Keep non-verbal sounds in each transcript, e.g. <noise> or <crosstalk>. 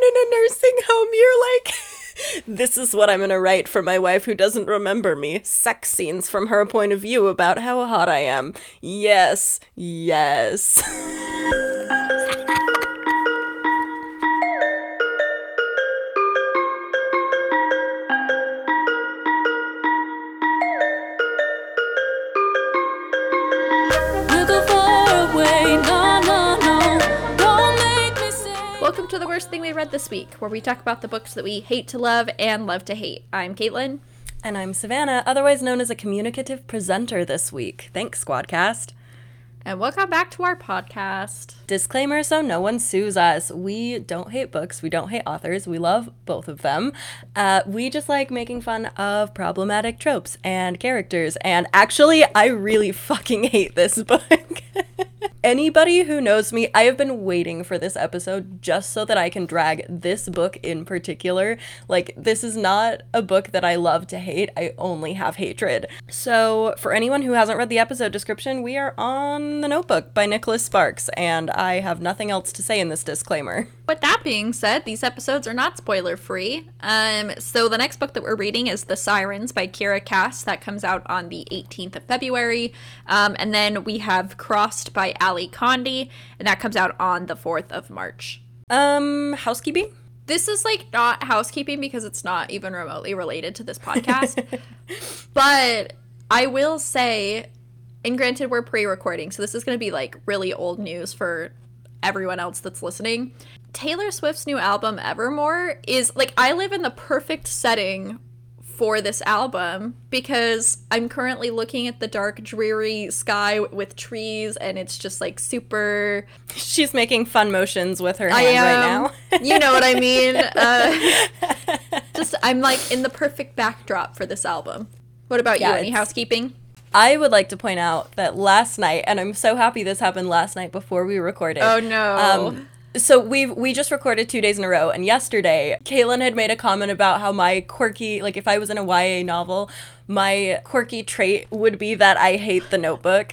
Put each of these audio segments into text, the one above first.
man in a nursing home. You're like, <laughs> this is what I'm gonna write for my wife who doesn't remember me. Sex scenes from her point of view about how hot I am. Yes, yes. <laughs> Welcome to the worst thing we read this week, where we talk about the books that we hate to love and love to hate. I'm Kaitlyn. And I'm Savanah, otherwise known as a communicative presenter this week. Thanks, Squadcast. And welcome back to our podcast. Disclaimer so no one sues us. We don't hate books. We don't hate authors. We love both of them. Uh, we just like making fun of problematic tropes and characters. And actually, I really fucking hate this <laughs> book. Anybody who knows me, I have been waiting for this episode just so that I can drag this book in particular. Like, this is not a book that I love to hate, I only have hatred. So, for anyone who hasn't read the episode description, we are on The Notebook by Nicholas Sparks, and I have nothing else to say in this disclaimer. But that being said, these episodes are not spoiler free. Um, so the next book that we're reading is The Sirens by Kiera Cass. That comes out on the 18th of February. Um, and then we have Crossed by Ally Condie, and that comes out on the 4th of March. Um, housekeeping? This is like not housekeeping because it's not even remotely related to this podcast. <laughs> but I will say, and granted, we're pre recording, so this is going to be like really old news for everyone else that's listening. Taylor Swift's new album, Evermore, is like I live in the perfect setting for this album because I'm currently looking at the dark, dreary sky with trees, and it's just like super. She's making fun motions with her hand I am, right now. you know what I mean? <laughs> Uh, just I'm like in the perfect backdrop for this album. What about yeah, you? Any housekeeping? I would like to point out that last night, and I'm so happy this happened last night before we recorded. Oh no. Um, so we we just recorded two days in a row, and yesterday, Kaitlyn had made a comment about how my quirky, like if I was in a YA novel, my quirky trait would be that I hate the Notebook.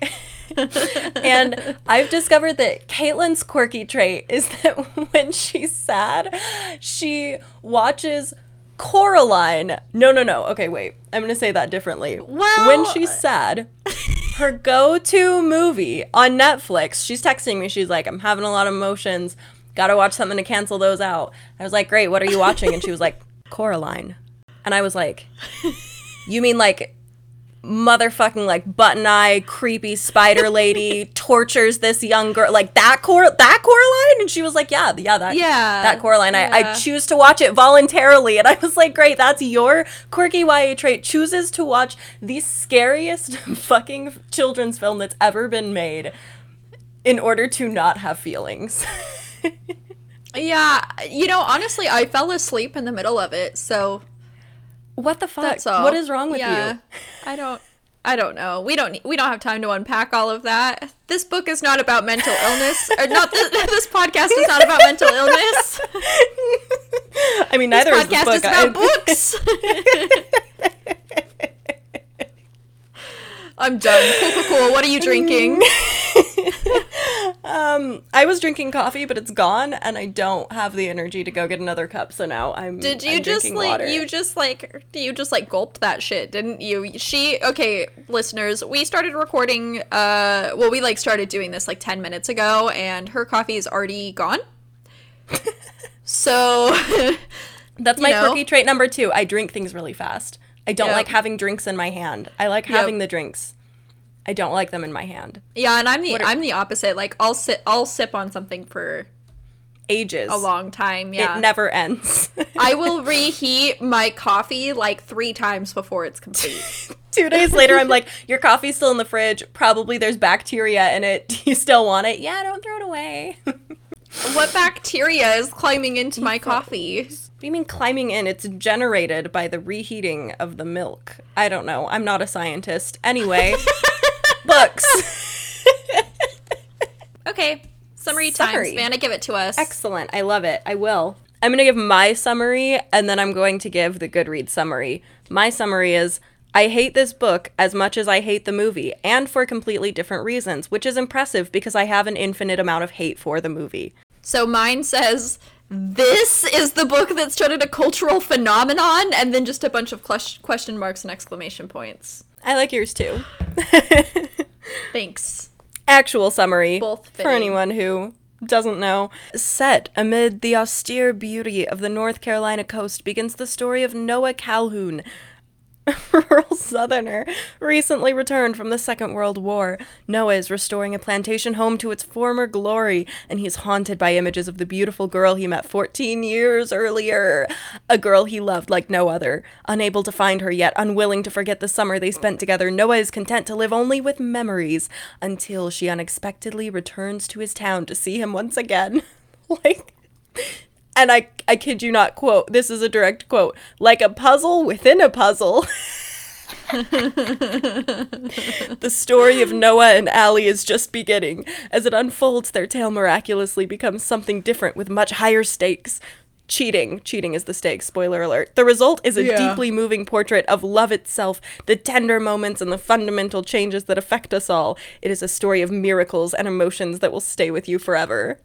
<laughs> and I've discovered that Kaitlyn's quirky trait is that <laughs> when she's sad, she watches Coraline. No, no, no. Okay, wait. I'm going to say that differently. Well, when she's sad, <laughs> her go to movie on Netflix, she's texting me. She's like, I'm having a lot of emotions. Gotta watch something to cancel those out. I was like, Great, what are you watching? And she was like, Coraline. And I was like, You mean like motherfucking like button eye creepy spider lady <laughs> tortures this young girl. Like that core that Coraline? And she was like yeah yeah that yeah. that Coraline. Yeah. I, I choose to watch it voluntarily. And I was like great that's your quirky YA trait. Chooses to watch the scariest <laughs> fucking children's film that's ever been made in order to not have feelings. <laughs> Yeah you know honestly I fell asleep in the middle of it so what the fuck? What is wrong with yeah, you? I don't I don't know. We don't we don't have time to unpack all of that. This book is not about mental <laughs> illness. or not this, <laughs> this podcast is not about mental illness. <laughs> I mean, neither this is this book. is about books. I'm done. Cool, cool, cool. What are you drinking? <laughs> um, I was drinking coffee, but it's gone, and I don't have the energy to go get another cup. So now I'm. Did you I'm just like water. you just like you just like gulped that shit, didn't you? She okay, listeners. We started recording. Uh, well, we like started doing this like ten minutes ago, and her coffee is already gone. <laughs> so. <laughs> That's my know. quirky trait number two. I drink things really fast. I don't yep. like having drinks in my hand. I like having yep. the drinks. I don't like them in my hand. Yeah, and I'm the are, I'm the opposite. Like I'll sit I'll sip on something for ages. A long time, yeah. It never ends. <laughs> I will reheat my coffee like 3 times before it's complete. <laughs> 2 days later I'm like, "Your coffee's still in the fridge. Probably there's bacteria in it. <laughs> Do you still want it?" "Yeah, don't throw it away." what bacteria is climbing into my coffee? do you mean climbing in? It's generated by the reheating of the milk. I don't know. I'm not a scientist. Anyway, books. <laughs> okay, summary, summary time. Vanna, give it to us. Excellent. I love it. I will. I'm going to give my summary and then I'm going to give the Goodreads summary. My summary is I hate this book as much as I hate the movie, and for completely different reasons, which is impressive because I have an infinite amount of hate for the movie. So mine says this is the book that started a cultural phenomenon, and then just a bunch of question marks and exclamation points. I like yours too. <laughs> Thanks. Actual summary Both for anyone who doesn't know. Set amid the austere beauty of the North Carolina coast begins the story of Noah Calhoun, <laughs> rural southerner recently returned from the Second World War. Noah is restoring a plantation home to its former glory, and he's haunted by images of the beautiful girl he met 14 years earlier. A girl he loved like no other. Unable to find her yet, unwilling to forget the summer they spent together, Noah is content to live only with memories until she unexpectedly returns to his town to see him once again. <laughs> like and I I kid you not quote this is a direct quote like a puzzle within a puzzle. <laughs> the story of Noah and Allie is just beginning. As it unfolds, their tale miraculously becomes something different with much higher stakes. Cheating. Cheating is the stakes, spoiler alert. The result is a Yeah. deeply moving portrait of love itself, the tender moments and the fundamental changes that affect us all. It is a story of miracles and emotions that will stay with you forever.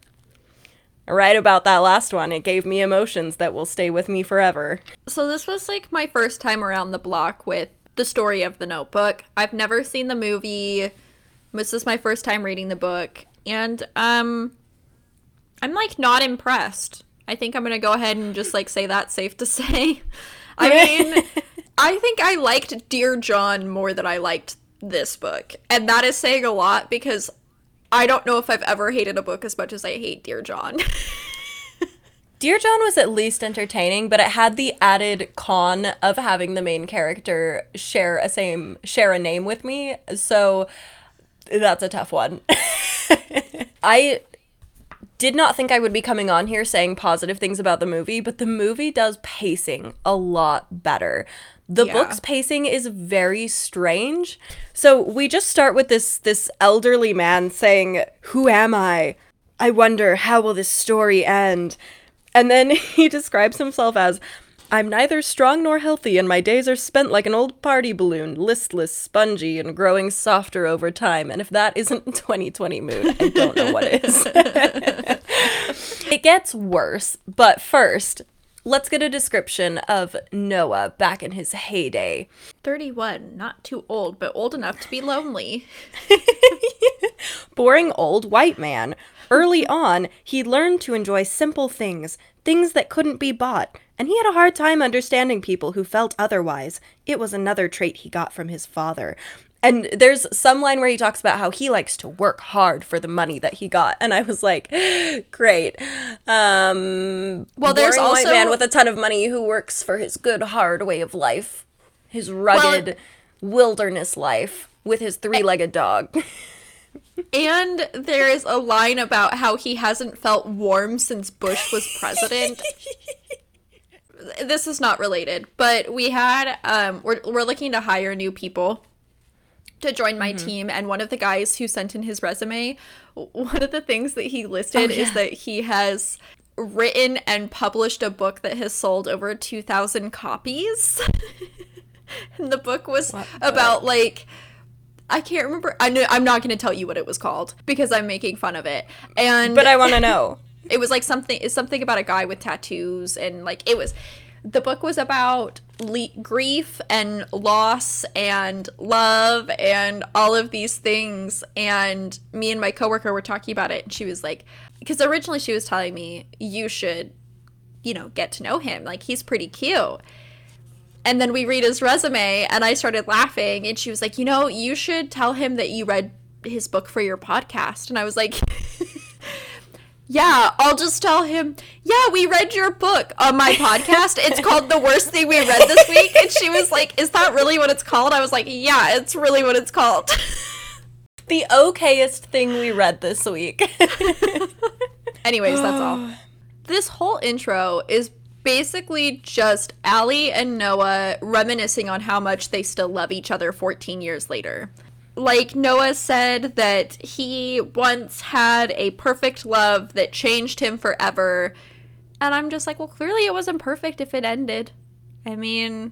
Right about that last one, it gave me emotions that will stay with me forever. So this was like my first time around the block with the story of the notebook. I've never seen the movie. This is my first time reading the book. And um I'm like not impressed. I think I'm gonna go ahead and just like say that's safe to <laughs> say. I mean <laughs> I think I liked Dear John more than I liked this book. And that is saying a lot because I don't know if I've ever hated a book as much as I hate Dear John. <laughs> Dear John was at least entertaining, but it had the added con of having the main character share a same share a name with me. So that's a tough one. <laughs> I did not think I would be coming on here saying positive things about the movie, but the movie does pacing a lot better. The Yeah. book's pacing is very strange. So we just start with this this elderly man saying, "Who am I? I wonder how will this story end?" And then <laughs> he describes himself as I'm neither strong nor healthy, and my days are spent like an old party balloon, listless, spongy, and growing softer over time. And if that isn't <laughs> 2020 mood, I don't know what is. <laughs> it gets worse, but first, let's get a description of Noah back in his heyday. 31, not too old, but old enough to be lonely. <laughs> boring old white man. Early on, he learned to enjoy simple things, things that couldn't be bought, and he had a hard time understanding people who felt otherwise. It was another trait he got from his father. And there's some line where he talks about how he likes to work hard for the money that he got, and I was like, <gasps> great. Um, Well, there's also also- man with a ton of money who works for his good hard way of life, his rugged wilderness life with his three-legged dog. <laughs> And there is a line about how he hasn't felt warm since Bush was president. <laughs> this is not related, but we had um we're we're looking to hire new people to join my mm-hmm. team and one of the guys who sent in his resume, one of the things that he listed oh, is that he has written and published a book that has sold over 2000 copies. <laughs> and the book was about like I can't remember. I know I'm not going to tell you what it was called because I'm making fun of it. And But I want to know. <laughs> it was like something it's something about a guy with tattoos and like it was the book was about le- grief and loss and love and all of these things. And me and my coworker were talking about it and she was like because originally she was telling me you should you know get to know him. Like he's pretty cute and then we read his resume and I started laughing and she was like, "You know, you should tell him that you read his book for your podcast." And I was like, <laughs> "Yeah, I'll just tell him, "Yeah, we read your book on my podcast. It's <laughs> called The Worst Thing We Read This Week." And she was like, "Is that really what it's called?" I was like, "Yeah, it's really what it's called." <laughs> The okayest thing we read this week. <laughs> Anyways, that's all. <sighs> This whole intro is basically just Allie and Noah reminiscing on how much they still love each other 14 years later. Like Noah said that he once had a perfect love that changed him forever. And I'm just like, well, clearly it wasn't perfect if it ended. I mean,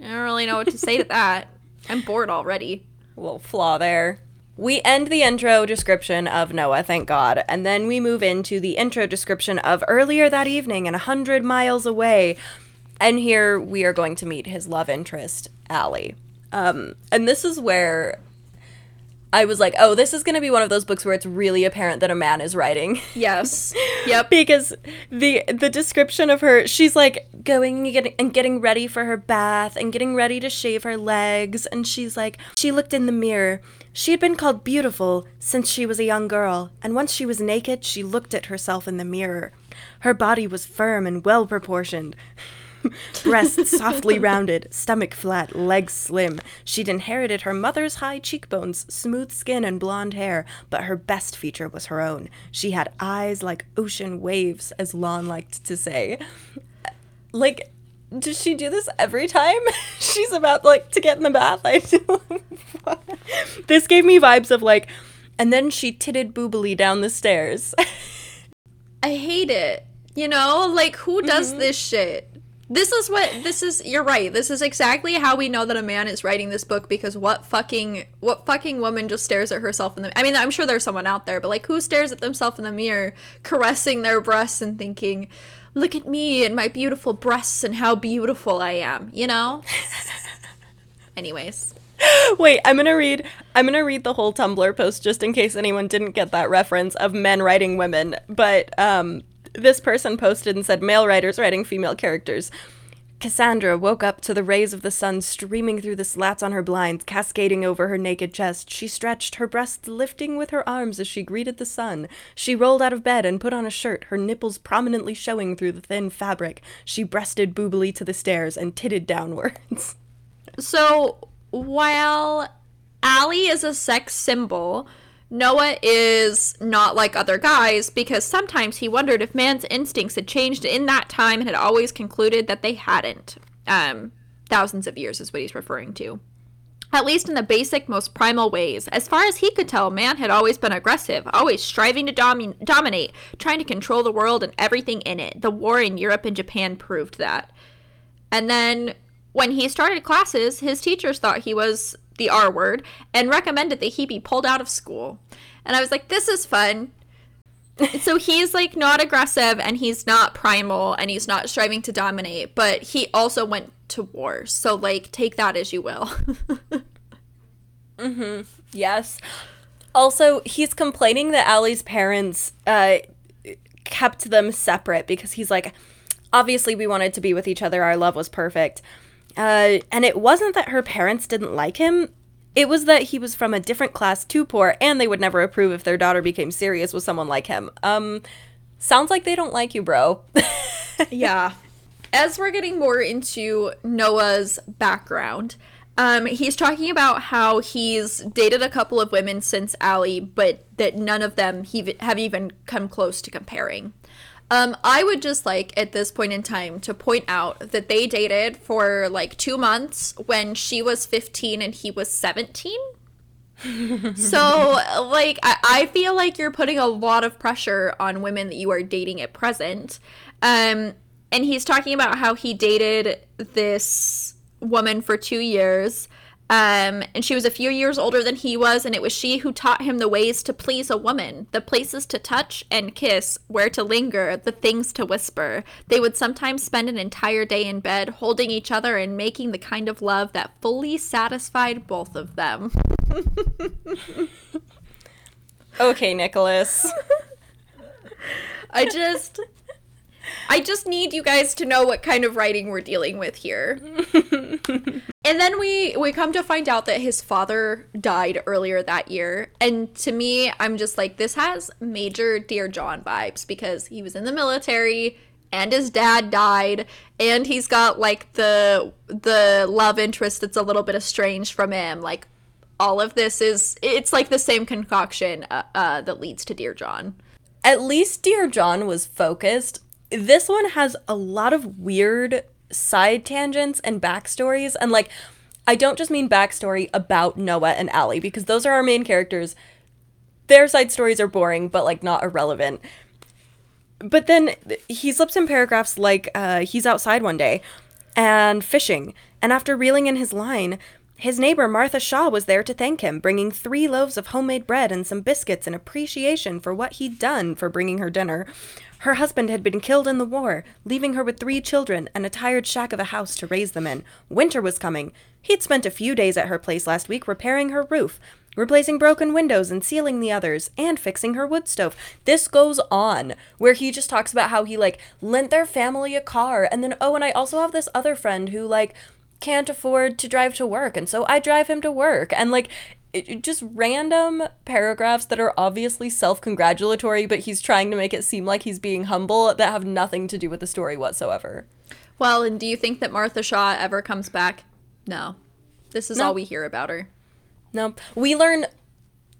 I don't really know what to say to <laughs> that. I'm bored already. A little flaw there. we end the intro description of Noah, thank God, and then we move into the intro description of earlier that evening and a hundred miles away. And here we are going to meet his love interest, Allie. Um, and this is where I was like, oh, this is going to be one of those books where it's really apparent that a man is writing. Yes. <laughs> Yep. because the the description of her, she's like going and getting, and getting ready for her bath and getting ready to shave her legs, and she's like, she looked in the mirror. She had been called beautiful since she was a young girl, and once she was naked, she looked at herself in the mirror. Her body was firm and well proportioned. Breasts softly rounded, stomach flat, legs slim. She'd inherited her mother's high cheekbones, smooth skin, and blonde hair, but her best feature was her own. She had eyes like ocean waves, as Lon liked to say. Like, does she do this every time <laughs> she's about like to get in the bath? I <laughs> do. this gave me vibes of like, and then she titted boobily down the stairs. <laughs> I hate it. You know, like who does Mm-hmm. this shit? This is what this is you're right. This is exactly how we know that a man is writing this book because what fucking what fucking woman just stares at herself in the I mean, I'm sure there's someone out there, but like who stares at themselves in the mirror, caressing their breasts and thinking, "Look at me and my beautiful breasts and how beautiful I am," you know? <laughs> Anyways, Wait, I'm gonna read. I'm gonna read the whole Tumblr post just in case anyone didn't get that reference of men writing women. But um, this person posted and said male writers writing female characters. Cassandra woke up to the rays of the sun streaming through the slats on her blinds, cascading over her naked chest. She stretched, her breasts lifting with her arms as she greeted the sun. She rolled out of bed and put on a shirt, her nipples prominently showing through the thin fabric. She breasted boobily to the stairs and titted downwards. So while Allie is a sex symbol, Noah is not like other guys because sometimes he wondered if man's instincts had changed in that time and had always concluded that they hadn't. Um, thousands of years is what he's referring to. At least in the basic, most primal ways. As far as he could tell, man had always been aggressive, always striving to domi- dominate, trying to control the world and everything in it. The war in Europe and Japan proved that. And then when he started classes, his teachers thought he was the R word and recommended that he be pulled out of school. And I was like, this is fun. <laughs> so he's like not aggressive and he's not primal and he's not striving to dominate, but he also went to war. So like take that as you will. <laughs> mm hmm. Yes. Also, he's complaining that Allie's parents uh, kept them separate because he's like, obviously, we wanted to be with each other. Our love was perfect. Uh, and it wasn't that her parents didn't like him. It was that he was from a different class, too poor, and they would never approve if their daughter became serious with someone like him. Um, sounds like they don't like you, bro. <laughs> yeah. As we're getting more into Noah's background, um, he's talking about how he's dated a couple of women since Allie, but that none of them he have even come close to comparing. Um, I would just like at this point in time to point out that they dated for like two months when she was 15 and he was 17. <laughs> so, like, I, I feel like you're putting a lot of pressure on women that you are dating at present. Um, and he's talking about how he dated this woman for two years. Um, and she was a few years older than he was, and it was she who taught him the ways to please a woman, the places to touch and kiss, where to linger, the things to whisper. They would sometimes spend an entire day in bed, holding each other and making the kind of love that fully satisfied both of them. <laughs> okay, Nicholas. <laughs> I just. I just need you guys to know what kind of writing we're dealing with here. <laughs> and then we we come to find out that his father died earlier that year. And to me, I'm just like this has major Dear John vibes because he was in the military and his dad died and he's got like the the love interest that's a little bit estranged from him. Like all of this is it's like the same concoction uh, uh, that leads to Dear John. At least Dear John was focused. This one has a lot of weird side tangents and backstories. And, like, I don't just mean backstory about Noah and Allie, because those are our main characters. Their side stories are boring, but, like, not irrelevant. But then he slips in paragraphs like uh, he's outside one day and fishing. And after reeling in his line, His neighbor Martha Shaw was there to thank him, bringing three loaves of homemade bread and some biscuits in appreciation for what he'd done for bringing her dinner. Her husband had been killed in the war, leaving her with three children and a tired shack of a house to raise them in. Winter was coming. He'd spent a few days at her place last week repairing her roof, replacing broken windows and sealing the others, and fixing her wood stove. This goes on, where he just talks about how he, like, lent their family a car, and then, oh, and I also have this other friend who, like, can't afford to drive to work, and so I drive him to work. And like, it, just random paragraphs that are obviously self congratulatory, but he's trying to make it seem like he's being humble that have nothing to do with the story whatsoever. Well, and do you think that Martha Shaw ever comes back? No. This is no. all we hear about her. No. We learn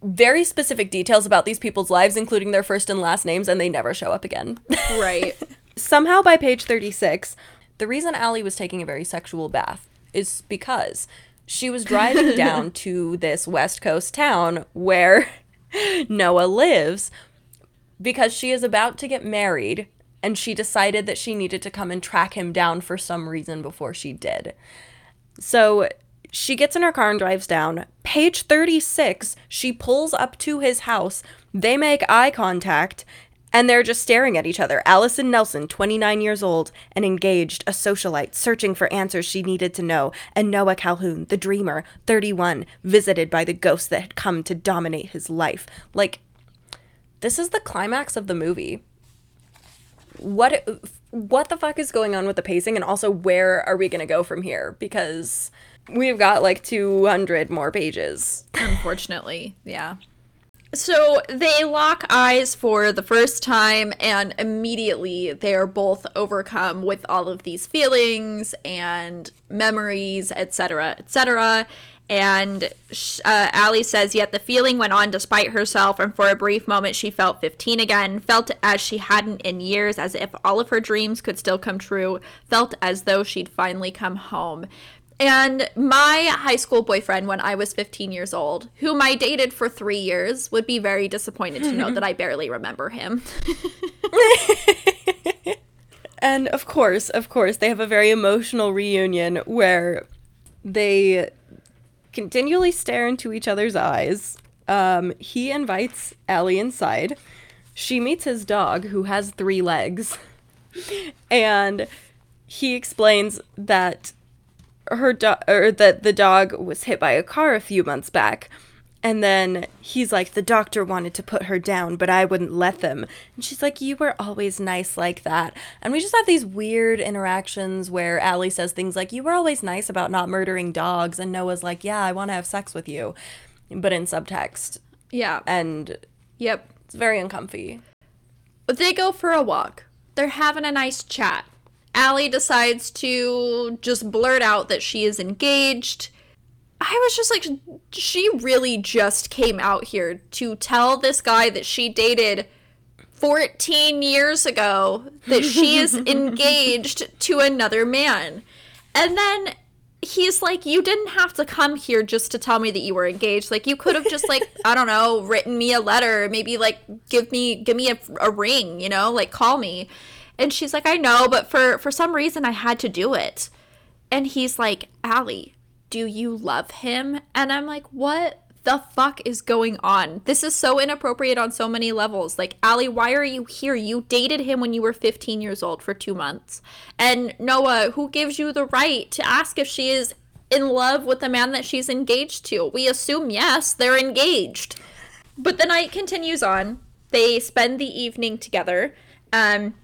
very specific details about these people's lives, including their first and last names, and they never show up again. <laughs> Right. Somehow by page 36, the reason Allie was taking a very sexual bath is because she was driving down <laughs> to this West Coast town where <laughs> Noah lives because she is about to get married and she decided that she needed to come and track him down for some reason before she did. So she gets in her car and drives down. Page 36, she pulls up to his house. They make eye contact and they're just staring at each other. Allison Nelson, 29 years old and engaged, a socialite, searching for answers she needed to know, and Noah Calhoun, the dreamer, 31, visited by the ghost that had come to dominate his life. Like, this is the climax of the movie. What what the fuck is going on with the pacing and also where are we going to go from here because we've got like 200 more pages. Unfortunately, yeah. So they lock eyes for the first time, and immediately they are both overcome with all of these feelings and memories, etc., etc. And uh, Allie says, Yet the feeling went on despite herself, and for a brief moment she felt 15 again, felt as she hadn't in years, as if all of her dreams could still come true, felt as though she'd finally come home. And my high school boyfriend, when I was 15 years old, whom I dated for three years, would be very disappointed to know that I barely remember him. <laughs> and of course, of course, they have a very emotional reunion where they continually stare into each other's eyes. Um, he invites Allie inside. She meets his dog, who has three legs. <laughs> And he explains that her dog or that the dog was hit by a car a few months back. And then he's like, the doctor wanted to put her down, but I wouldn't let them. And she's like, you were always nice like that. And we just have these weird interactions where Allie says things like, you were always nice about not murdering dogs. And Noah's like, yeah, I want to have sex with you. But in subtext. Yeah. And yep. It's very uncomfy. But they go for a walk. They're having a nice chat. Allie decides to just blurt out that she is engaged. I was just like, she really just came out here to tell this guy that she dated 14 years ago that she is <laughs> engaged to another man. And then he's like, You didn't have to come here just to tell me that you were engaged. Like, you could have just, like, I don't know, written me a letter, maybe, like, give me, give me a, a ring, you know, like, call me. And she's like, I know, but for for some reason I had to do it. And he's like, Allie, do you love him? And I'm like, what the fuck is going on? This is so inappropriate on so many levels. Like, Allie, why are you here? You dated him when you were 15 years old for two months. And Noah, who gives you the right to ask if she is in love with the man that she's engaged to? We assume yes, they're engaged. But the night continues on. They spend the evening together. Um,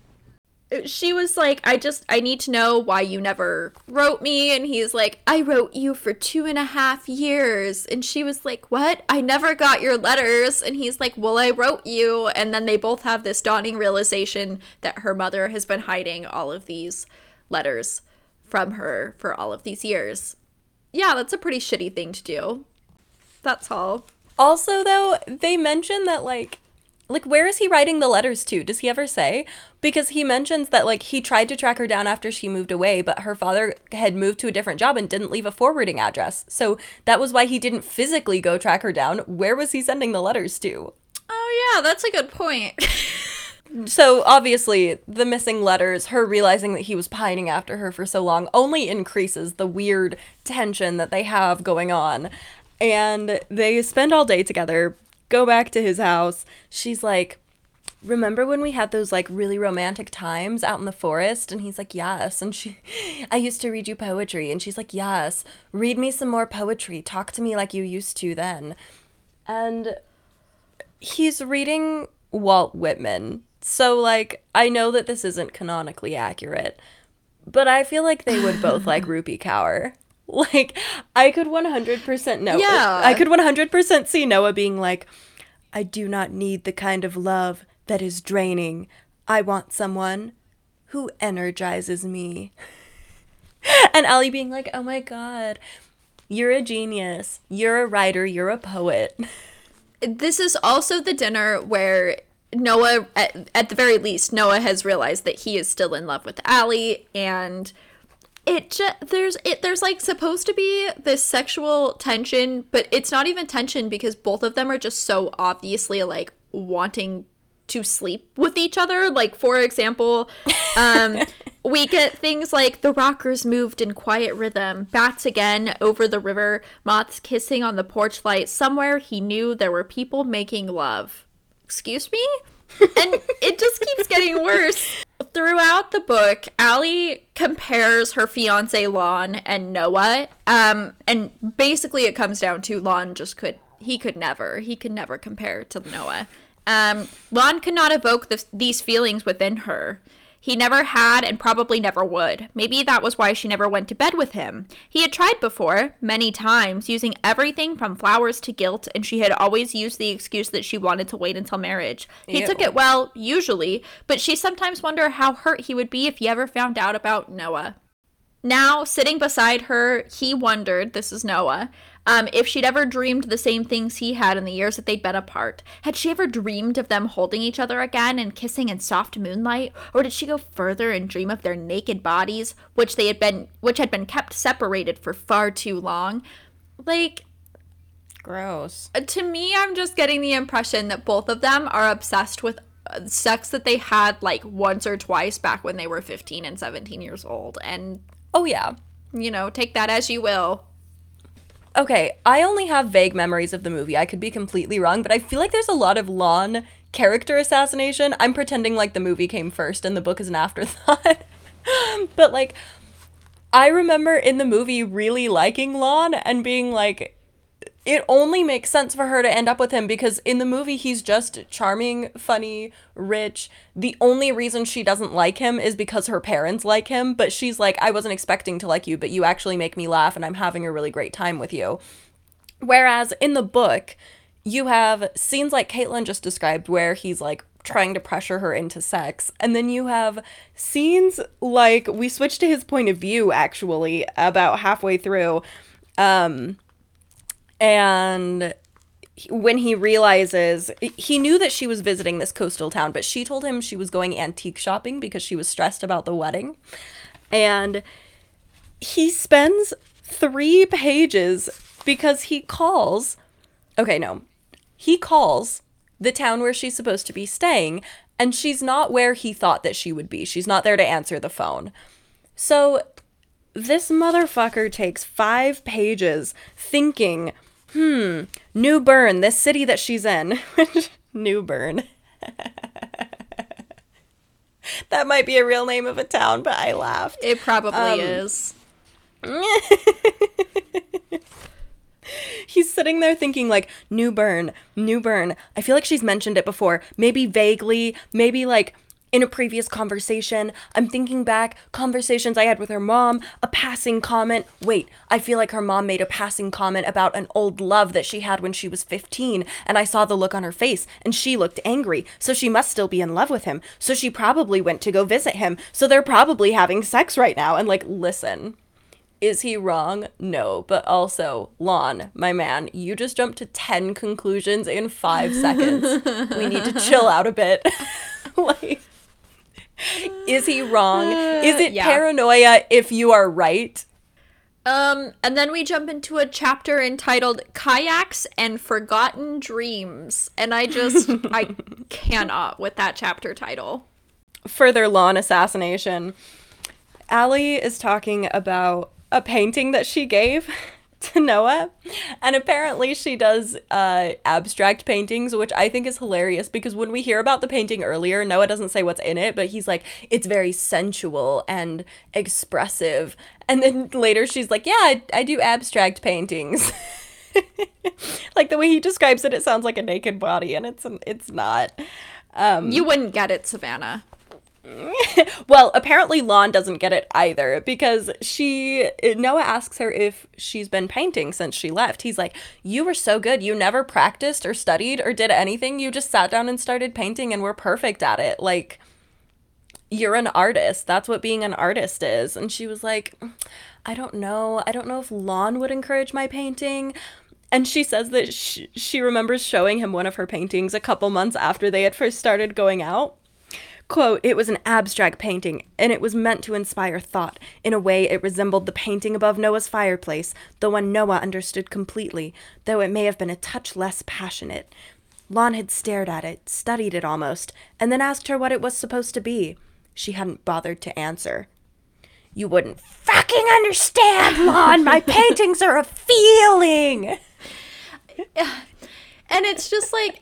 she was like, I just, I need to know why you never wrote me. And he's like, I wrote you for two and a half years. And she was like, What? I never got your letters. And he's like, Well, I wrote you. And then they both have this dawning realization that her mother has been hiding all of these letters from her for all of these years. Yeah, that's a pretty shitty thing to do. That's all. Also, though, they mention that, like, like where is he writing the letters to? Does he ever say? Because he mentions that like he tried to track her down after she moved away but her father had moved to a different job and didn't leave a forwarding address. So that was why he didn't physically go track her down. Where was he sending the letters to? Oh yeah that's a good point. <laughs> So obviously the missing letters, her realizing that he was pining after her for so long, only increases the weird tension that they have going on. And they spend all day together, go back to his house. She's like, remember when we had those like really romantic times out in the forest? And he's like yes. And she <laughs> i used to read you poetry. And she's like yes. Read me some more poetry. Talk to me like you used to then. And he's reading walt whitman. So like i know that this isn't canonically accurate but i feel like they would both like <laughs> rupi kaur <laughs> like i could 100% know Yeah. i could 100% see noah being like i do not need the kind of love that is draining. I want someone who energizes me. <laughs> and Allie being like, oh my god, you're a genius. You're a writer. You're a poet. <laughs> this is also the dinner where Noah, at, at the very least, Noah has realized that he is still in love with Allie, and it just there's it there's like supposed to be this sexual tension, but it's not even tension because both of them are just so obviously like wanting to sleep with each other. Like for example, um, <laughs> we get things like the rockers moved in quiet rhythm, bats again over the river, moths kissing on the porch light. Somewhere he knew there were people making love. Excuse me? <laughs> and it just keeps getting worse. Throughout the book, Allie compares her fiance Lon and Noah. Um, and basically it comes down to Lon just could he could never he could never compare to Noah. Um, Lon could not evoke these feelings within her. He never had and probably never would. Maybe that was why she never went to bed with him. He had tried before, many times, using everything from flowers to guilt, and she had always used the excuse that she wanted to wait until marriage. He Ew. took it well, usually, but she sometimes wondered how hurt he would be if he ever found out about Noah. Now, sitting beside her, he wondered this is Noah um, if she'd ever dreamed the same things he had in the years that they'd been apart. Had she ever dreamed of them holding each other again and kissing in soft moonlight, or did she go further and dream of their naked bodies, which they had been, which had been kept separated for far too long? Like, Gross. uh, to me, I'm just getting the impression that both of them are obsessed with uh, sex that they had like once or twice back when they were 15 and 17 years old, and Oh, yeah. you know, take that as you will. Okay, I only have vague memories of the movie. I could be completely wrong, but I feel like there's a lot of Lon character assassination. I'm pretending like the movie came first and the book is an <laughs> afterthought. but like I remember in the movie really liking Lon and being like it only makes sense for her to end up with him because in the movie he's just charming, funny, rich. The only reason she doesn't like him is because her parents like him, but she's like, I wasn't expecting to like you, but you actually make me laugh and I'm having a really great time with you. Whereas in the book, you have scenes like Kaitlyn just described where he's like trying to pressure her into sex. And then you have scenes like we switched to his point of view actually about halfway through. Um and when he realizes he knew that she was visiting this coastal town, but she told him she was going antique shopping because she was stressed about the wedding. And he spends three pages because he calls. Okay, no. He calls the town where she's supposed to be staying, and she's not where he thought that she would be. She's not there to answer the phone. So this motherfucker takes five pages thinking, hmm, New Bern, this city that she's in. <laughs> New Bern. <laughs> that might be a real name of a town, but I laughed. It probably Um, is. <laughs> He's sitting there thinking like New Bern, New Bern. I feel like she's mentioned it before, maybe vaguely, maybe like in a previous conversation. I'm thinking back conversations I had with her mom, a passing comment. Wait, I feel like her mom made a passing comment about an old love that she had when she was 15, and I saw the look on her face and she looked angry. So she must still be in love with him. So she probably went to go visit him. So they're probably having sex right now and like listen. Is he wrong? No, but also, Lon, my man, you just jumped to 10 conclusions in five seconds. <laughs> We need to chill out a bit. <laughs> like, is he wrong? Is it yeah. paranoia if you are right? Um, and then we jump into a chapter entitled Kayaks and Forgotten Dreams. And I just, I <laughs> cannot with that chapter title. Further Lon assassination. Allie is talking about a painting that she gave <laughs> to Noah. And apparently she does uh, abstract paintings, which I think is hilarious because when we hear about the painting earlier, Noah doesn't say what's in it, but he's like, it's very sensual and expressive. And then later she's like, yeah, I, I do abstract paintings. <laughs> like the way he describes it, it sounds like a naked body, and it's it's not. Um, you wouldn't get it, Savanah. <laughs> well, apparently Lon doesn't get it either because she Noah asks her if she's been painting since she left. He's like, "You were so good. You never practiced or studied or did anything. You just sat down and started painting and were perfect at it." Like you're an artist. That's what being an artist is. And she was like, "I don't know. I don't know if Lon would encourage my painting." And she says that she, she remembers showing him one of her paintings a couple months after they had first started going out Quote, it was an abstract painting, and it was meant to inspire thought. In a way, it resembled the painting above Noah's fireplace, the one Noah understood completely, though it may have been a touch less passionate. Lon had stared at it, studied it almost, and then asked her what it was supposed to be. She hadn't bothered to answer. You wouldn't fucking understand, Lon! My <laughs> paintings are a feeling! And it's just like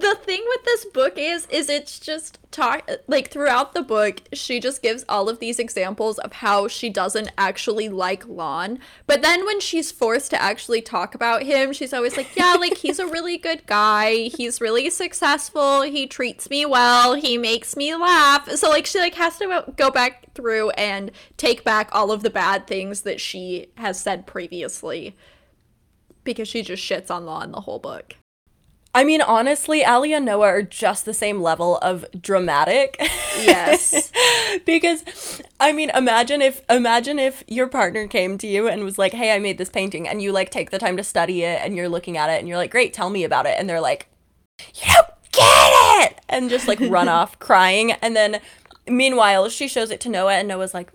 the thing with this book is is it's just talk like throughout the book she just gives all of these examples of how she doesn't actually like Lon. But then when she's forced to actually talk about him she's always like yeah like he's a really good guy. He's really successful. He treats me well. He makes me laugh. So like she like has to go back through and take back all of the bad things that she has said previously because she just shits on Lon the whole book I mean, honestly, Allie and Noah are just the same level of dramatic. Yes. <laughs> because I mean, imagine if imagine if your partner came to you and was like, "Hey, I made this painting." And you like take the time to study it and you're looking at it and you're like, "Great, tell me about it." And they're like, "You don't get it." And just like run <laughs> off crying and then meanwhile, she shows it to Noah and Noah's like,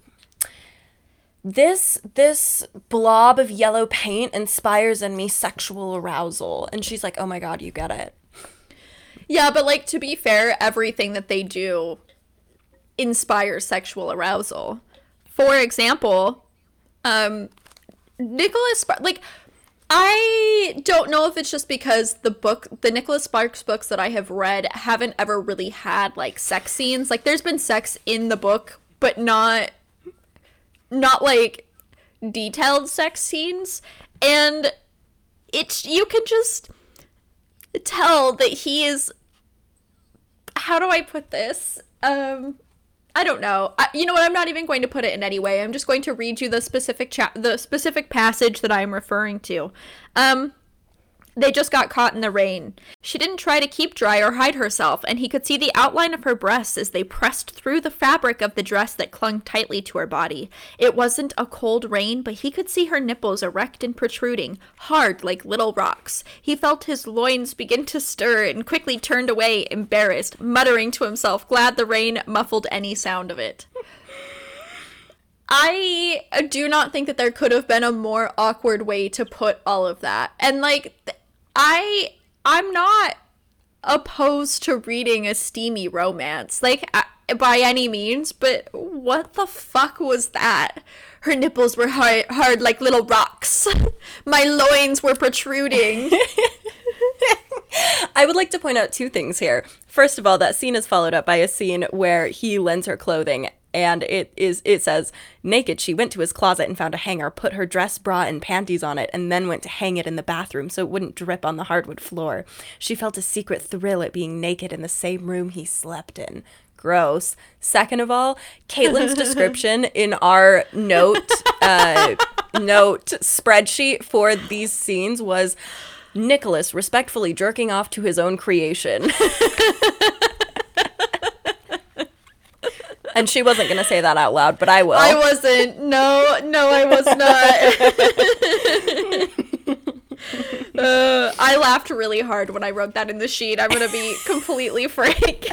this this blob of yellow paint inspires in me sexual arousal. And she's like oh my god you get it. Yeah but like to be fair everything that they do inspires sexual arousal. For example um nicholas like I don't know if it's just because the book, the Nicholas Sparks books that I have read, haven't ever really had like sex scenes. Like, there's been sex in the book, but not not like detailed sex scenes and it's you can just tell that he is how do I put this? Um I don't know. I, you know what? I'm not even going to put it in any way. I'm just going to read you the specific chat, the specific passage that I'm referring to. Um, they just got caught in the rain. She didn't try to keep dry or hide herself, and he could see the outline of her breasts as they pressed through the fabric of the dress that clung tightly to her body. It wasn't a cold rain, but he could see her nipples erect and protruding, hard like little rocks. He felt his loins begin to stir and quickly turned away, embarrassed, muttering to himself, glad the rain muffled any sound of it. I do not think that there could have been a more awkward way to put all of that. And like I I'm not opposed to reading a steamy romance, like uh, by any means. But what the fuck was that? Her nipples were hard, hard like little rocks. <laughs> My loins were protruding. <laughs> I would like to point out two things here. First of all, that scene is followed up by a scene where he lends her clothing and it is it says naked she went to his closet and found a hanger put her dress bra and panties on it and then went to hang it in the bathroom so it wouldn't drip on the hardwood floor. She felt a secret thrill at being naked in the same room he slept in. Gross. Second of all Kaitlyn's <laughs> description in our note uh, note spreadsheet for these scenes was nicholas respectfully jerking off to his own creation <laughs> and she wasn't going to say that out loud, but I will. I wasn't. No, no, I was not. <laughs> uh, I laughed really hard when I wrote that in the sheet. I'm going to be completely frank.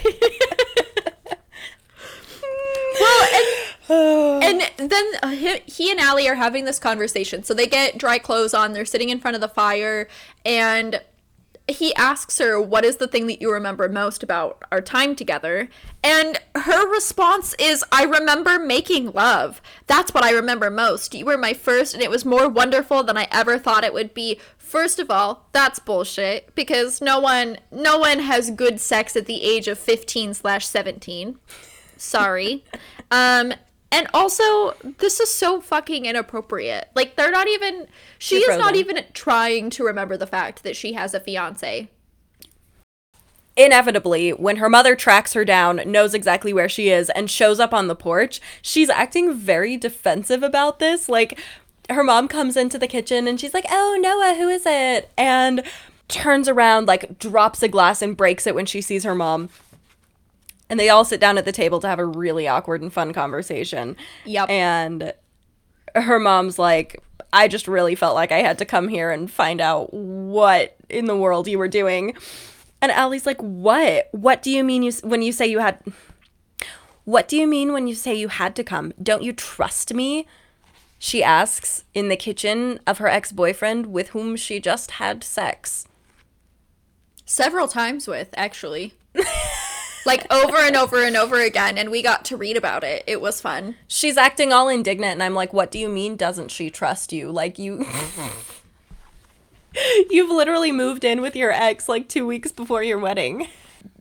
well, and, <sighs> and then uh, he, he and Allie are having this conversation. So they get dry clothes on. They're sitting in front of the fire, and he asks her, What is the thing that you remember most about our time together? And her response is, I remember making love. That's what I remember most. You were my first, and it was more wonderful than I ever thought it would be. First of all, that's bullshit because no one no one has good sex at the age of 15 slash 17. Sorry. <laughs> Um and also, this is so fucking inappropriate. Like, they're not even. She You're is not even trying to remember the fact that she has a fiance. Inevitably, when her mother tracks her down, knows exactly where she is, and shows up on the porch, she's acting very defensive about this. Like, her mom comes into the kitchen and she's like, Oh, Noah, who is it? And turns around, like, drops a glass and breaks it when she sees her mom. And they all sit down at the table to have a really awkward and fun conversation. Yep. And her mom's like, I just really felt like I had to come here and find out what in the world you were doing. And Allie's like, "What? What do you mean you when you say you had What do you mean when you say you had to come? Don't you trust me?" She asks in the kitchen of her ex-boyfriend with whom she just had sex. Several times with, actually. <laughs> like, over and over and over again, and we got to read about it. It was fun. She's acting all indignant and I'm like, "What do you mean doesn't she trust you? Like you <laughs> You've literally moved in with your ex like 2 weeks before your wedding."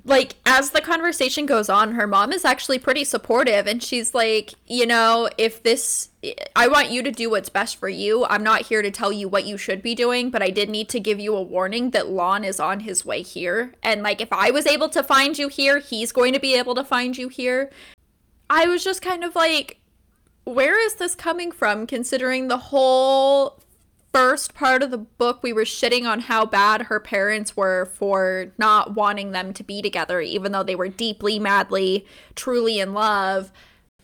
Like as the conversation goes on her mom is actually pretty supportive and she's like you know if this i want you to do what's best for you. I'm not here to tell you what you should be doing but i did need to give you a warning that lon is on his way here. And like if i was able to find you here he's going to be able to find you here. I was just kind of like where is this coming from considering the whole first part of the book we were shitting on how bad her parents were for not wanting them to be together even though they were deeply madly truly in love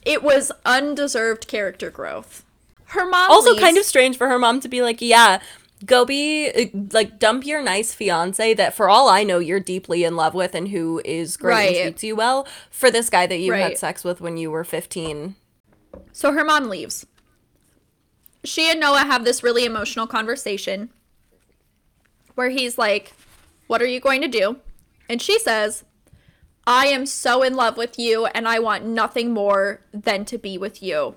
it was undeserved character growth her mom also leaves- kind of strange for her mom to be like, yeah, go be uh, like dump your nice fiance that for all I know you're deeply in love with and who is great Right. and treats you well for this guy that you Right. had sex with when you were 15. So her mom leaves. She and Noah have this really emotional conversation where he's like, What are you going to do? And she says, I am so in love with you and I want nothing more than to be with you.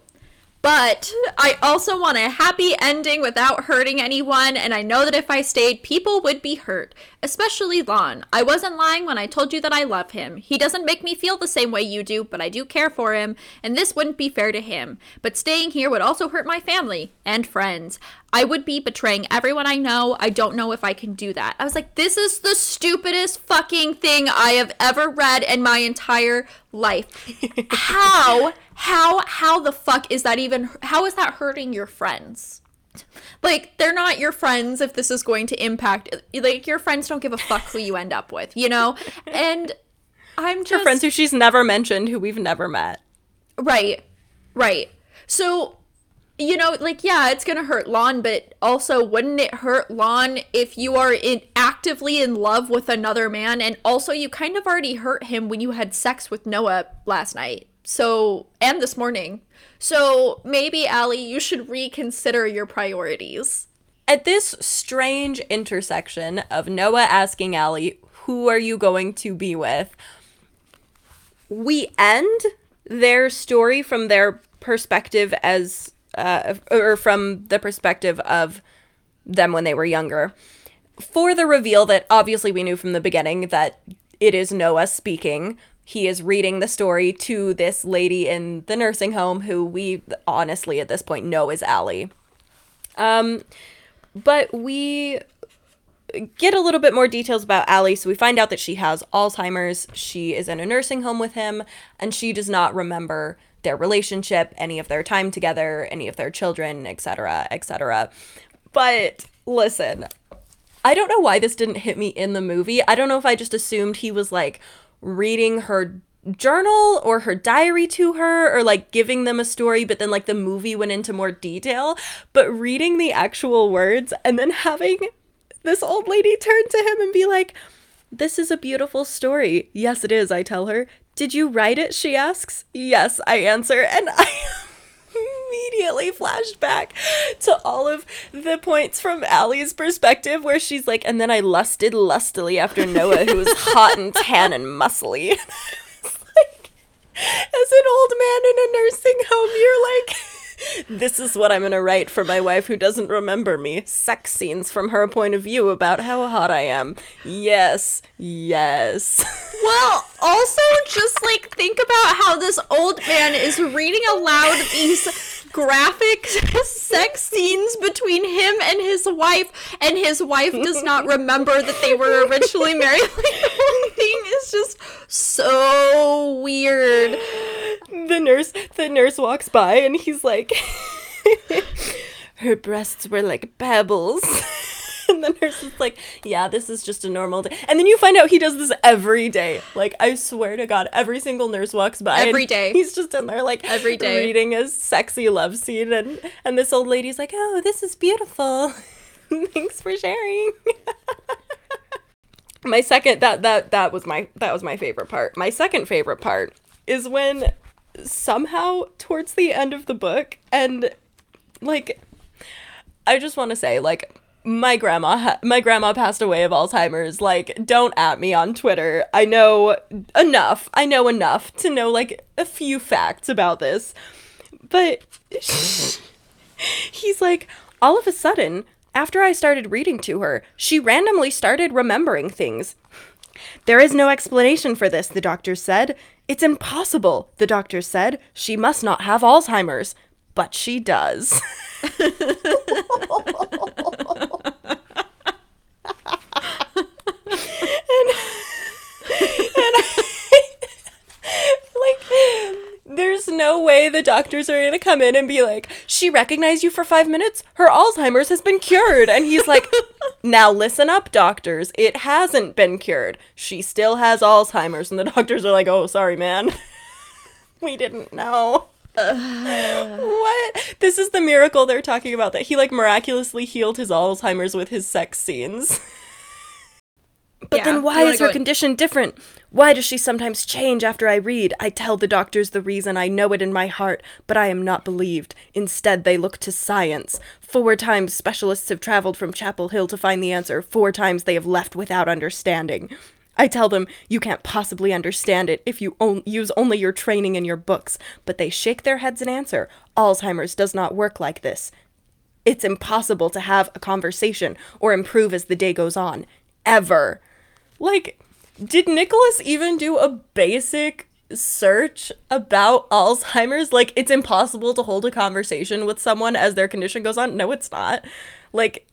But I also want a happy ending without hurting anyone, and I know that if I stayed, people would be hurt, especially Lon. I wasn't lying when I told you that I love him. He doesn't make me feel the same way you do, but I do care for him, and this wouldn't be fair to him. But staying here would also hurt my family and friends. I would be betraying everyone I know. I don't know if I can do that. I was like, this is the stupidest fucking thing I have ever read in my entire life. <laughs> how, how, how the fuck is that even, how is that hurting your friends? Like, they're not your friends if this is going to impact, like, your friends don't give a fuck who you end up with, you know? And I'm Her just. friends who she's never mentioned, who we've never met. Right. Right. So, you know, like yeah, it's to hurt Lon, but also wouldn't it hurt Lon if you are in actively in love with another man and also you kind of already hurt him when you had sex with Noah last night. So, and this morning. So, maybe Allie, you should reconsider your priorities. At this strange intersection of Noah asking Allie, who are you going to be with? We end their story from their perspective as, uh, or from the perspective of them when they were younger. For the reveal that obviously we knew from the beginning that it is Noah speaking. He is reading the story to this lady in the nursing home who we honestly at this point know is Allie. Um, but we get a little bit more details about Allie. So we find out that she has Alzheimer's. She is in a nursing home with him, and she does not remember their relationship, any of their time together, any of their children, etc., etc. But listen, I don't know why this didn't hit me in the movie. I don't know if I just assumed he was like reading her journal or her diary to her or like giving them a story but then like the movie went into more detail but reading the actual words and then having this old lady turn to him and be like this is a beautiful story yes it is i tell her did you write it? She asks. Yes i answer. And i <laughs> immediately flashed back to all of the points from Allie's perspective where she's like, and then I lusted lustily after Noah, who was hot and tan and muscly. <laughs> like, as an old man in a nursing home, you're like, this is what I'm gonna write for my wife who doesn't remember me. Sex scenes from her point of view about how hot I am. Yes, yes. <laughs> Well, also just like think about how this old man is reading aloud these graphic <laughs> sex scenes between him and his wife, and his wife does not <laughs> remember that they were originally married. <laughs> Like, the whole thing is just so weird. The nurse, the nurse walks by and he's like, her breasts were like pebbles. <laughs> and the nurse is like, yeah, this is just a normal day. And then you find out he does this every day. Like, I swear to God, every single nurse walks by. every day. He's just in there, like, Every day. reading a sexy love scene. And, and this old lady's like, oh, this is beautiful. <laughs> Thanks for sharing. <laughs> my second that that that was my that was my favorite part. My second favorite part is when somehow towards the end of the book and like I just want to say like my grandma ha- my grandma passed away of Alzheimer's like don't at me on Twitter. I know enough. I know enough to know like a few facts about this. But <laughs> he's like all of a sudden after I started reading to her, she randomly started remembering things. There is no explanation for this, the doctor said. It's impossible, the doctor said. She must not have Alzheimer's. But she does. <laughs> And like there's no way the doctors are going to come in and be like she recognized you for 5 minutes? Her alzheimer's has been cured. And he's like <laughs> now listen up doctors. It hasn't been cured. She still has alzheimer's. And the doctors are like oh sorry man. <laughs> We didn't know <sighs> what this is the miracle they're talking about that he like miraculously healed his alzheimer's with his sex scenes <laughs> but Yeah, then why is her condition different? Why does she sometimes change after I read? I tell the doctors the reason, I know it in my heart, but I am not believed. Instead, they look to science. Four times specialists have traveled from Chapel Hill to find the answer. Four times they have left without understanding. I tell them, you can't possibly understand it if you on- use only your training and your books. But they shake their heads and answer, Alzheimer's does not work like this. It's impossible to have a conversation or improve as the day goes on. Ever. Like, did Nicholas even do a basic search about Alzheimer's? Like, it's impossible to hold a conversation with someone as their condition goes on? No, it's not. Like,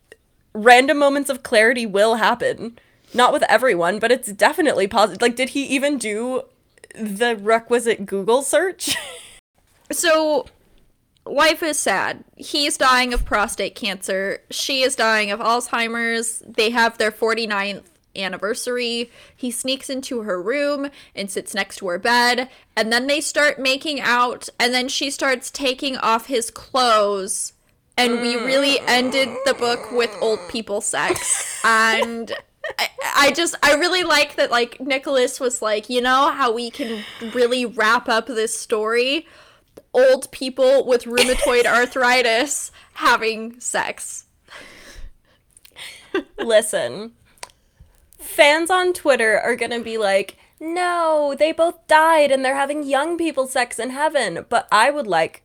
random moments of clarity will happen. Not with everyone, but it's definitely positive. Like, did he even do the requisite Google search? <laughs> So, wife is sad. He's dying of prostate cancer. She is dying of Alzheimer's. They have their 49th anniversary. He sneaks into her room and sits next to her bed. And then they start making out. And then she starts taking off his clothes. And we really ended the book with old people sex. <laughs> And. I, I just I really like that like Nicholas was like, you know how we can really wrap up this story? Old people with rheumatoid <laughs> arthritis having sex. Listen, fans on Twitter are gonna be like, no, they both died and they're having young people sex in heaven. But I would like,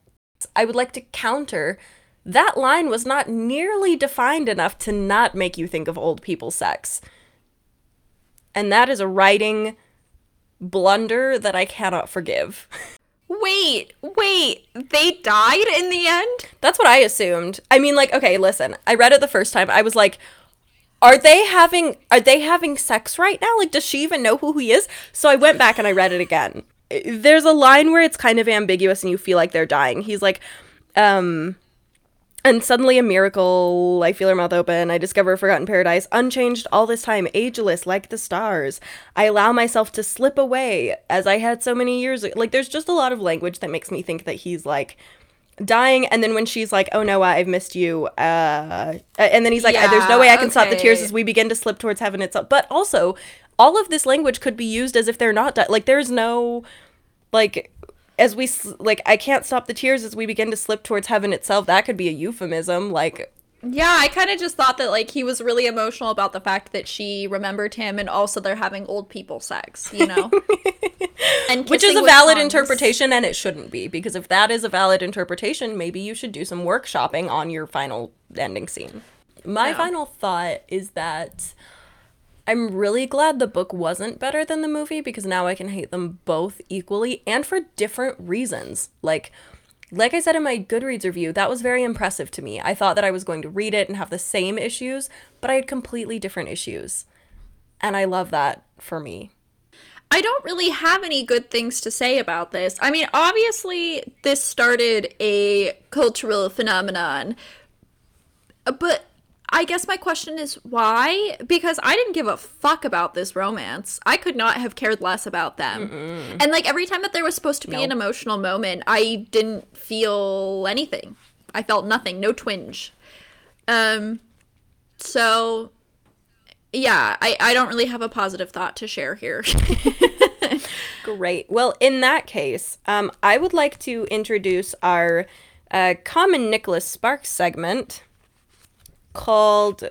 I would like to counter. That line was not nearly defined enough to not make you think of old people sex. And that is a writing blunder that I cannot forgive. Wait, wait, they died in the end? That's what I assumed. I mean, like, okay, listen. I read it the first time. I was like, are they having are they having sex right now? Like, does she even know who he is? So I went back and I read it again. There's a line where it's kind of ambiguous and you feel like they're dying. He's like, um, and suddenly a miracle. I feel her mouth open. I discover a forgotten paradise, unchanged all this time, ageless like the stars. I allow myself to slip away as I had so many years. Like, there's just a lot of language that makes me think that he's like dying. And then when she's like, "Oh Noah, I've missed you," uh, and then he's like, "There's no way I can stop the tears as we begin to slip towards heaven itself." But also, all of this language could be used as if they're not di- like. There's no like as we like I can't stop the tears as we begin to slip towards heaven itself. That could be a euphemism. Like Yeah, I kind of just thought that like he was really emotional about the fact that she remembered him and also they're having old people sex, you know. <laughs> and which is a valid tongues. interpretation and it shouldn't be because if that is a valid interpretation, maybe you should do some workshopping on your final ending scene. My final thought is that I'm really glad the book wasn't better than the movie because now I can hate them both equally and for different reasons. Like like I said in my Goodreads review, that was very impressive to me. I thought that I was going to read it and have the same issues, but I had completely different issues. And I love that for me. I don't really have any good things to say about this. I mean, obviously, this started a cultural phenomenon, but I guess my question is why? Because I didn't give a fuck about this romance. I could not have cared less about them. And like every time that there was supposed to be an emotional moment, I didn't feel anything. I felt nothing, no twinge. Um so yeah, I, I don't really have a positive thought to share here. <laughs> Great. Well, in that case, um, I would like to introduce our uh, common Nicholas Sparks segment called.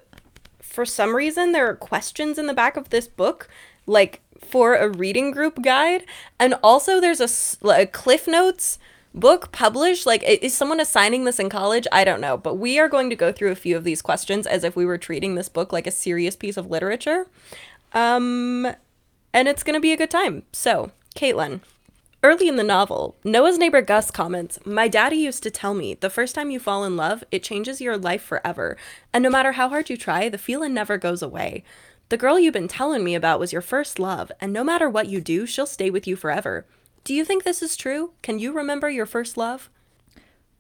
For some reason, there are questions in the back of this book, like for a reading group guide, and also there's a, a Cliff Notes book published. Like, is someone assigning this in college? I don't know, but we are going to go through a few of these questions as if we were treating this book like a serious piece of literature. Um, and it's going to be a good time. So, Kaitlyn. Early in the novel, Noah's neighbor Gus comments My daddy used to tell me the first time you fall in love, it changes your life forever. And no matter how hard you try, the feeling never goes away. The girl you've been telling me about was your first love, and no matter what you do, she'll stay with you forever. Do you think this is true? Can you remember your first love?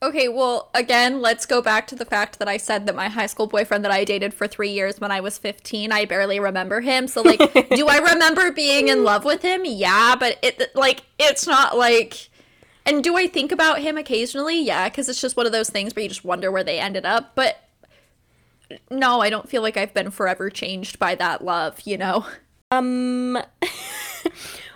Okay, well, again, let's go back to the fact that I said that my high school boyfriend that I dated for three years when I was 15, I barely remember him. So, like, <laughs> do I remember being in love with him? Yeah, but it, like, it's not like. And do I think about him occasionally? Yeah, because it's just one of those things where you just wonder where they ended up. But no, I don't feel like I've been forever changed by that love, you know? Um. <laughs>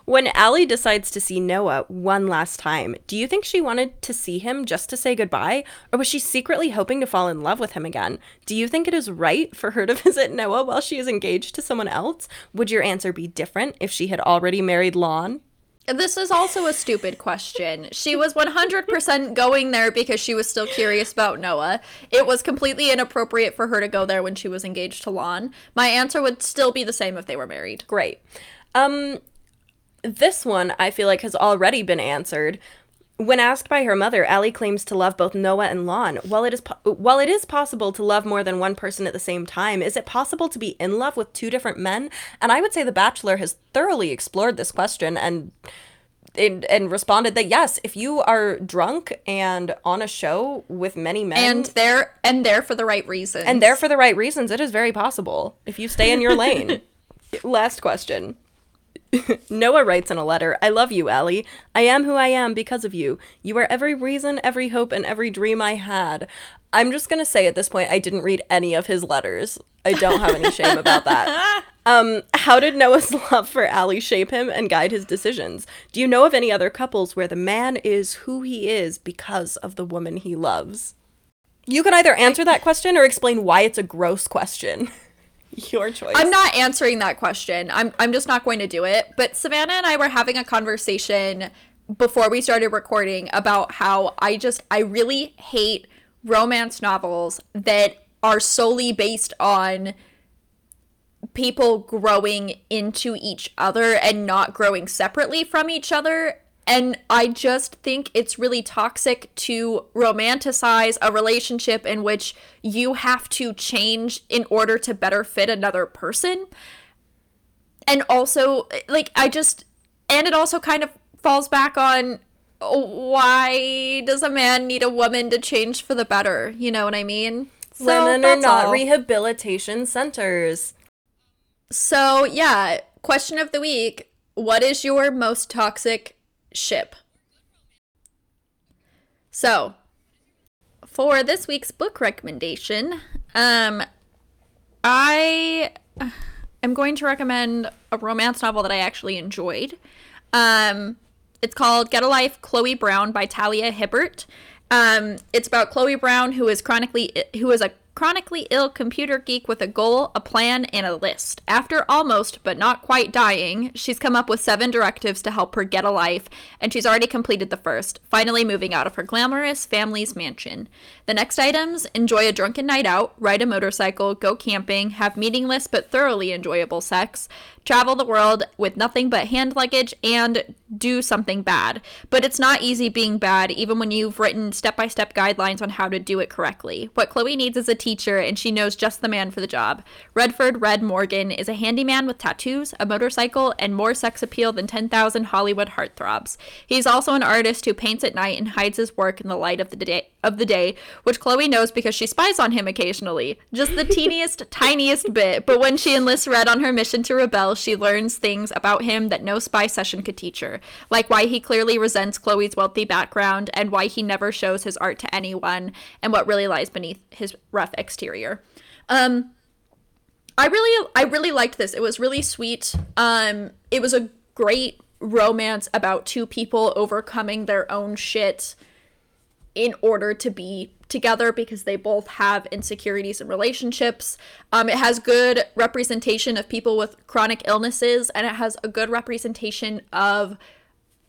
when Allie decides to see Noah one last time, do you think she wanted to see him just to say goodbye? Or was she secretly hoping to fall in love with him again? Do you think it is right for her to <laughs> visit Noah while she is engaged to someone else? Would your answer be different if she had already married Lon? This is also a stupid question. She was 100% going there because she was still curious about Noah. It was completely inappropriate for her to go there when she was engaged to Lon. My answer would still be the same if they were married. Great. Um, this one I feel like has already been answered. When asked by her mother, Allie claims to love both Noah and Lon. While it is po- while it is possible to love more than one person at the same time, is it possible to be in love with two different men? And I would say The Bachelor has thoroughly explored this question and and, and responded that yes, if you are drunk and on a show with many men And there and there for the right reasons. and there for the right reasons, it is very possible if you stay in your lane. <laughs> Last question. <laughs> Noah writes in a letter, I love you, Allie. I am who I am because of you. You are every reason, every hope, and every dream I had. I'm just going to say at this point, I didn't read any of his letters. I don't have any shame about that. <laughs> Um, how did Noah's <laughs> love for Allie shape him and guide his decisions? Do you know of any other couples where the man is who he is because of the woman he loves? You can either answer that question or explain why it's a gross question. <laughs> Your choice. I'm not answering that question. I'm I'm just not going to do it. But Savanah and I were having a conversation before we started recording about how I just I really hate romance novels that are solely based on people growing into each other and not growing separately from each other. And I just think it's really toxic to romanticize a relationship in which you have to change in order to better fit another person. And also, like, I just, and it also kind of falls back on why does a man need a woman to change for the better? You know what I mean? So Women are not all. rehabilitation centers. So, yeah, question of the week What is your most toxic ship? So, for this week's book recommendation, um, I am going to recommend a romance novel that I actually enjoyed. Um, it's called Get a Life Chloe Brown by Talia Hibbert. Um, it's about Chloe Brown, who is chronically who is a chronically ill computer geek with a goal, a plan, and a list. After almost, but not quite dying, she's come up with seven directives to help her get a life, and she's already completed the first, finally moving out of her glamorous family's mansion. The next items enjoy a drunken night out, ride a motorcycle, go camping, have meaningless but thoroughly enjoyable sex, travel the world with nothing but hand luggage, and do something bad. But it's not easy being bad, even when you've written step by step guidelines on how to do it correctly. What Chloe needs is a teacher, and she knows just the man for the job. Redford Red Morgan is a handyman with tattoos, a motorcycle, and more sex appeal than 10,000 Hollywood heartthrobs. He's also an artist who paints at night and hides his work in the light of the day, of the day, which Chloe knows because she spies on him occasionally. Just the <laughs> teeniest, tiniest bit, but when she enlists Red on her mission to rebel, she learns things about him that no spy session could teach her, like why he clearly resents Chloe's wealthy background and why he never shows his art to anyone and what really lies beneath his rough exterior. Um I really I really liked this. It was really sweet. Um it was a great romance about two people overcoming their own shit in order to be together because they both have insecurities in relationships. Um, it has good representation of people with chronic illnesses, and it has a good representation of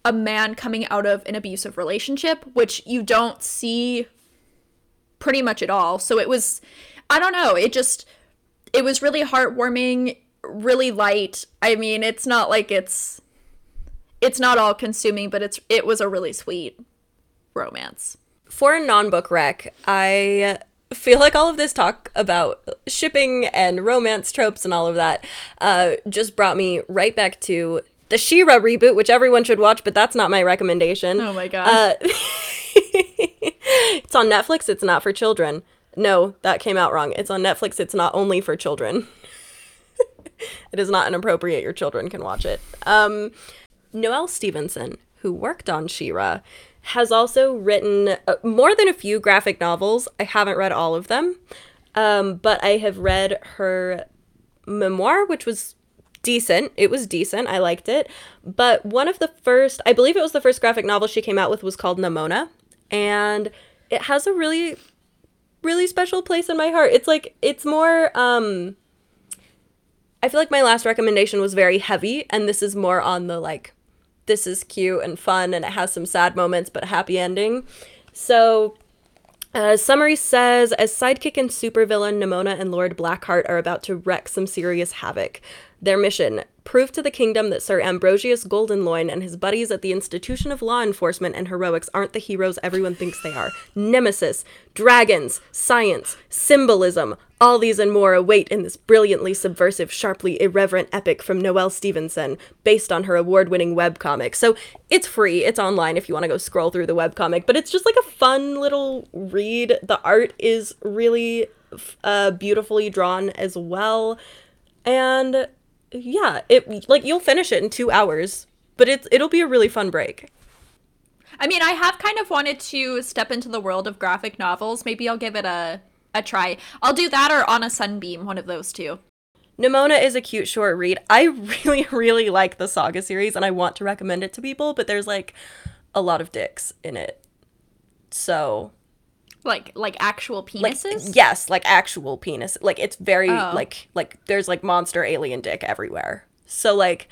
a man coming out of an abusive relationship, which you don't see pretty much at all. So it was, I don't know, it just, it was really heartwarming, really light. I mean, it's not like it's, it's not all consuming, but it's, it was a really sweet romance for a non-book rec, I feel like all of this talk about shipping and romance tropes and all of that uh, just brought me right back to the She-Ra reboot, which everyone should watch, but that's not my recommendation. Oh my god. Uh, <laughs> it's on Netflix. It's not for children. No, that came out wrong. It's on Netflix. It's not only for children. <laughs> it is not inappropriate. Your children can watch it. Um, Noelle Stevenson, who worked on She-Ra, has also written uh, more than a few graphic novels. I haven't read all of them, um, but I have read her memoir, which was decent. It was decent. I liked it. But one of the first, I believe it was the first graphic novel she came out with, was called Nimona. And it has a really, really special place in my heart. It's like, it's more, um, I feel like my last recommendation was very heavy, and this is more on the like this is cute and fun and it has some sad moments but happy ending. So uh, summary says as sidekick and supervillain Nimona and Lord Blackheart are about to wreak some serious havoc. Their mission prove to the kingdom that Sir Ambrosius Goldenloin and his buddies at the Institution of Law Enforcement and Heroics aren't the heroes everyone thinks they are. Nemesis, dragons, science, symbolism, all these and more await in this brilliantly subversive, sharply irreverent epic from Noelle Stevenson, based on her award winning webcomic. So it's free, it's online if you want to go scroll through the webcomic, but it's just like a fun little read. The art is really uh, beautifully drawn as well. And yeah, it like you'll finish it in two hours, but it's it'll be a really fun break. I mean, I have kind of wanted to step into the world of graphic novels. Maybe I'll give it a a try. I'll do that or on a sunbeam, one of those two. Nimona is a cute short read. I <laughs> really, really like the saga series and I want to recommend it to people, but there's like a lot of dicks in it. So like like actual penises? Like, yes, like actual penis. Like it's very oh. like like there's like monster alien dick everywhere. So like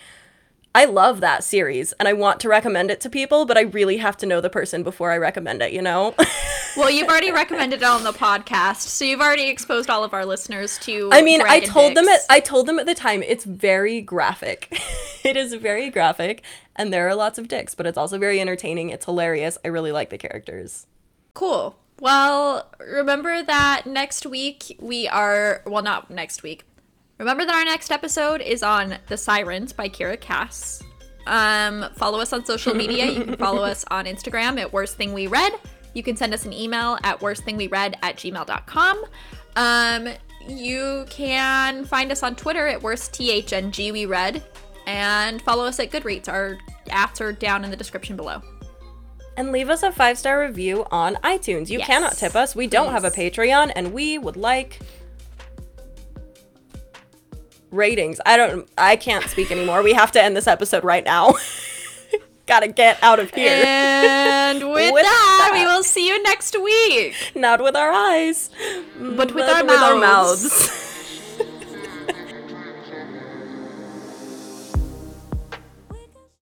I love that series and I want to recommend it to people, but I really have to know the person before I recommend it, you know? <laughs> well, you've already recommended it on the podcast, so you've already exposed all of our listeners to I mean, I told them at I told them at the time it's very graphic. <laughs> it is very graphic and there are lots of dicks, but it's also very entertaining. It's hilarious. I really like the characters. Cool. Well, remember that next week we are, well, not next week. Remember that our next episode is on The Sirens by Kiera Cass. Um, follow us on social media. You can follow us on Instagram at Worst Thing We Read. You can send us an email at worstthingweread at gmail.com. Um, you can find us on Twitter at worst THNG we read and follow us at Goodreads. Our apps are down in the description below and leave us a five star review on iTunes. You yes. cannot tip us. We don't have a Patreon, and we would like ratings. I don't. I can't speak anymore. We have to end this episode right now. <laughs> Gotta get out of here. And <laughs> with, With that, we will see you next week. Not with our eyes, But with our mouths. <laughs>